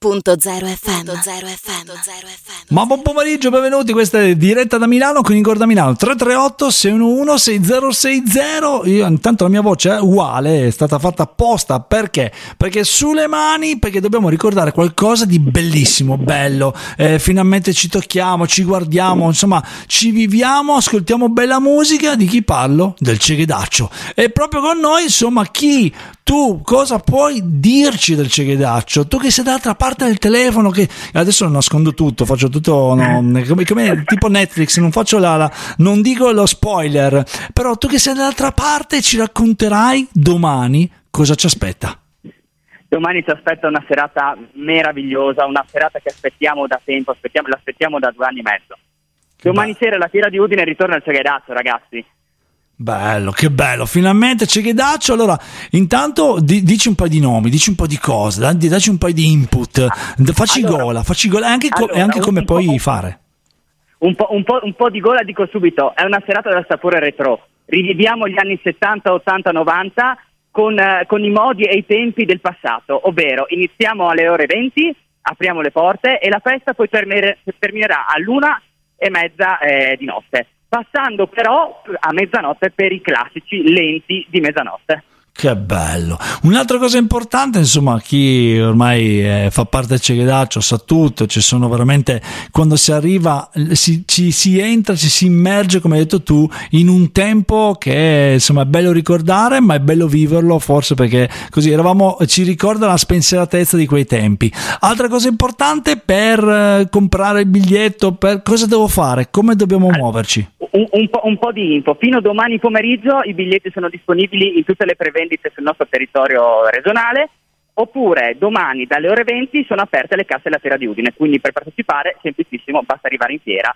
Radio.0 FM. FM. Ma buon pomeriggio, benvenuti. Questa è diretta da Milano con Igor da Milano 338 611 6060. Io intanto la mia voce è uguale, è stata fatta apposta perché? Perché sulle mani, perché dobbiamo ricordare qualcosa di bellissimo, bello. Eh, finalmente ci tocchiamo, ci guardiamo, insomma, ci viviamo, ascoltiamo bella musica. Di chi parlo? Del Ceghedaccio. E proprio con noi, insomma, chi tu cosa puoi dirci del Ceghedaccio? Tu che sei dall'altra parte del telefono, che adesso nascondo tutto, faccio tutto no, come, come, tipo Netflix, non faccio la, la, non dico lo spoiler, però tu che sei dall'altra parte ci racconterai domani cosa ci aspetta. Domani ci aspetta una serata meravigliosa, una serata che aspettiamo da tempo, aspettiamo, l'aspettiamo da due anni e mezzo. Domani Beh. sera la fiera di Udine ritorna al Ceghedaccio, ragazzi. Bello, che bello, finalmente c'è Ghedaccio. Allora, intanto di, dici un po' di nomi, dici un po' di cose, dacci un po' di input, facci allora, gola, facci gola, e anche, allora, e anche come puoi fare. Un po', un, po', un po' di gola dico subito, è una serata da sapore retro. Riviviamo gli anni 70, 80, 90 con, eh, con i modi e i tempi del passato, ovvero iniziamo alle ore 20, apriamo le porte e la festa poi terminerà all'una e mezza eh, di notte passando però a mezzanotte per i classici lenti di mezzanotte. Che bello. Un'altra cosa importante, insomma, chi ormai eh, fa parte del Cegedaccio sa tutto, ci sono veramente, quando si arriva, si, ci si entra, ci si immerge, come hai detto tu, in un tempo che insomma è bello ricordare, ma è bello viverlo, forse perché così eravamo, ci ricorda la spensieratezza di quei tempi. Altra cosa importante per eh, comprare il biglietto, per cosa devo fare, come dobbiamo muoverci? Un, un, po', un po' di info, fino a domani pomeriggio i biglietti sono disponibili in tutte le prevendite vendite sul nostro territorio regionale, oppure domani dalle ore 20 sono aperte le casse della Fiera di Udine, quindi per partecipare semplicissimo, basta arrivare in fiera,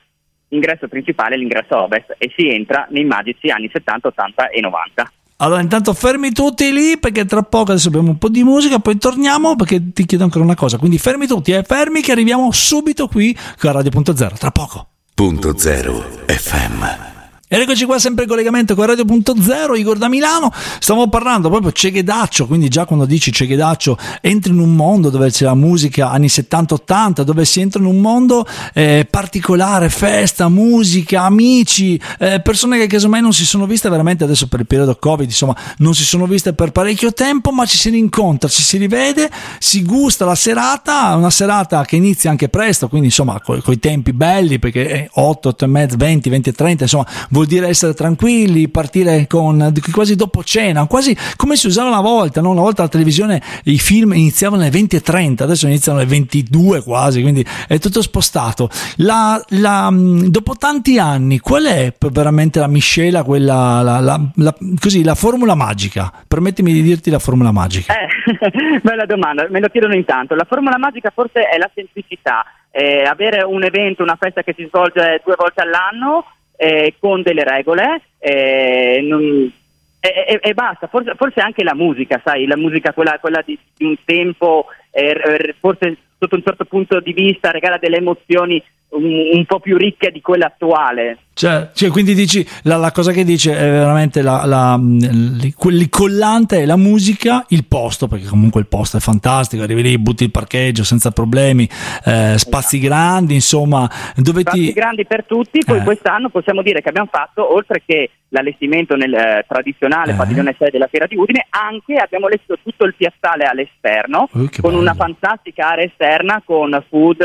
l'ingresso principale l'ingresso ovest e si entra nei magici anni 70, 80 e 90. Allora, intanto fermi tutti lì perché tra poco adesso abbiamo un po' di musica, poi torniamo perché ti chiedo ancora una cosa. Quindi fermi tutti, eh, fermi che arriviamo subito qui con Radio.0, tra poco. Punto zero FM. Ed eccoci qua sempre in collegamento con Radio.0, Igor da Milano. Stiamo parlando proprio Ceghedaccio, quindi già quando dici Ceghedaccio entri in un mondo dove c'è la musica anni 70-80, dove si entra in un mondo eh, particolare, festa, musica, amici, eh, persone che casomai non si sono viste veramente adesso per il periodo Covid, insomma, non si sono viste per parecchio tempo, ma ci si rincontra, ci si rivede, si gusta la serata, una serata che inizia anche presto, quindi insomma, con i tempi belli, perché è 8, 8 e mezzo, 20, 20 e 30, insomma, vuol dire essere tranquilli, partire con quasi dopo cena, quasi come si usava una volta, no? una volta la televisione i film iniziavano alle 20.30, adesso iniziano alle 22 quasi, quindi è tutto spostato. La, la, dopo tanti anni, qual è veramente la miscela, quella, la, così, la formula magica? Permettimi di dirti la formula magica. Eh, bella domanda, me lo chiedono intanto. La formula magica forse è la semplicità. Eh, avere un evento, una festa che si svolge due volte all'anno eh, con delle regole eh, non, e, e, basta, forse, forse, anche la musica, sai, la musica quella, quella di, di, un tempo, eh, forse sotto un certo punto di vista regala delle emozioni un, un po' più ricche di quella attuale. Cioè, cioè, quindi dici la, la, cosa che dice è veramente la, la, il collante è la musica, il posto, perché comunque il posto è fantastico, arrivi lì, butti il parcheggio senza problemi, eh, spazi esatto. grandi, insomma, dove spazi ti... grandi per tutti. Poi eh. quest'anno possiamo dire che abbiamo fatto, oltre che l'allestimento nel eh, tradizionale eh. padiglione 6 della Fiera di Udine, anche abbiamo allestito tutto il piazzale all'esterno, oh, con bello. una fantastica area esterna con food,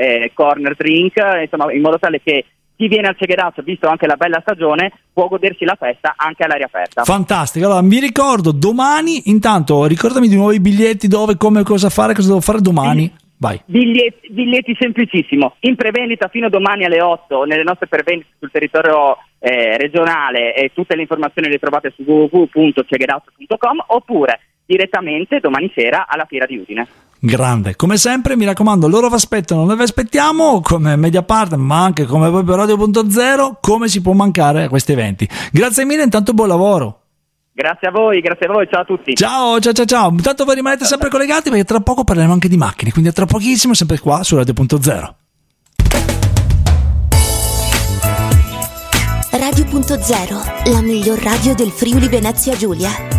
eh, corner drink, insomma, in modo tale che chi viene al Cegherazzo, visto anche la bella stagione, può godersi la festa anche all'aria aperta. Fantastico. Allora, mi ricordo domani, intanto ricordami di nuovo i biglietti, dove, come, cosa fare, cosa devo fare domani. Vai. Biglietti, biglietti semplicissimo, in prevendita fino a domani alle 8 nelle nostre prevendite sul territorio eh, regionale e tutte le informazioni le trovate su www.cegherazzo.com oppure direttamente domani sera alla Fiera di Udine grande. Come sempre, mi raccomando, loro vi aspettano, noi vi aspettiamo come Mediapart, ma anche come proprio Radio.0, come si può mancare a questi eventi. Grazie mille, intanto buon lavoro. Grazie a voi, grazie a voi, ciao a tutti. Ciao, ciao, ciao, ciao. Intanto voi rimanete sempre collegati perché tra poco parleremo anche di macchine, quindi tra pochissimo sempre qua su Radio.0. Radio.0, la miglior radio del Friuli Venezia Giulia.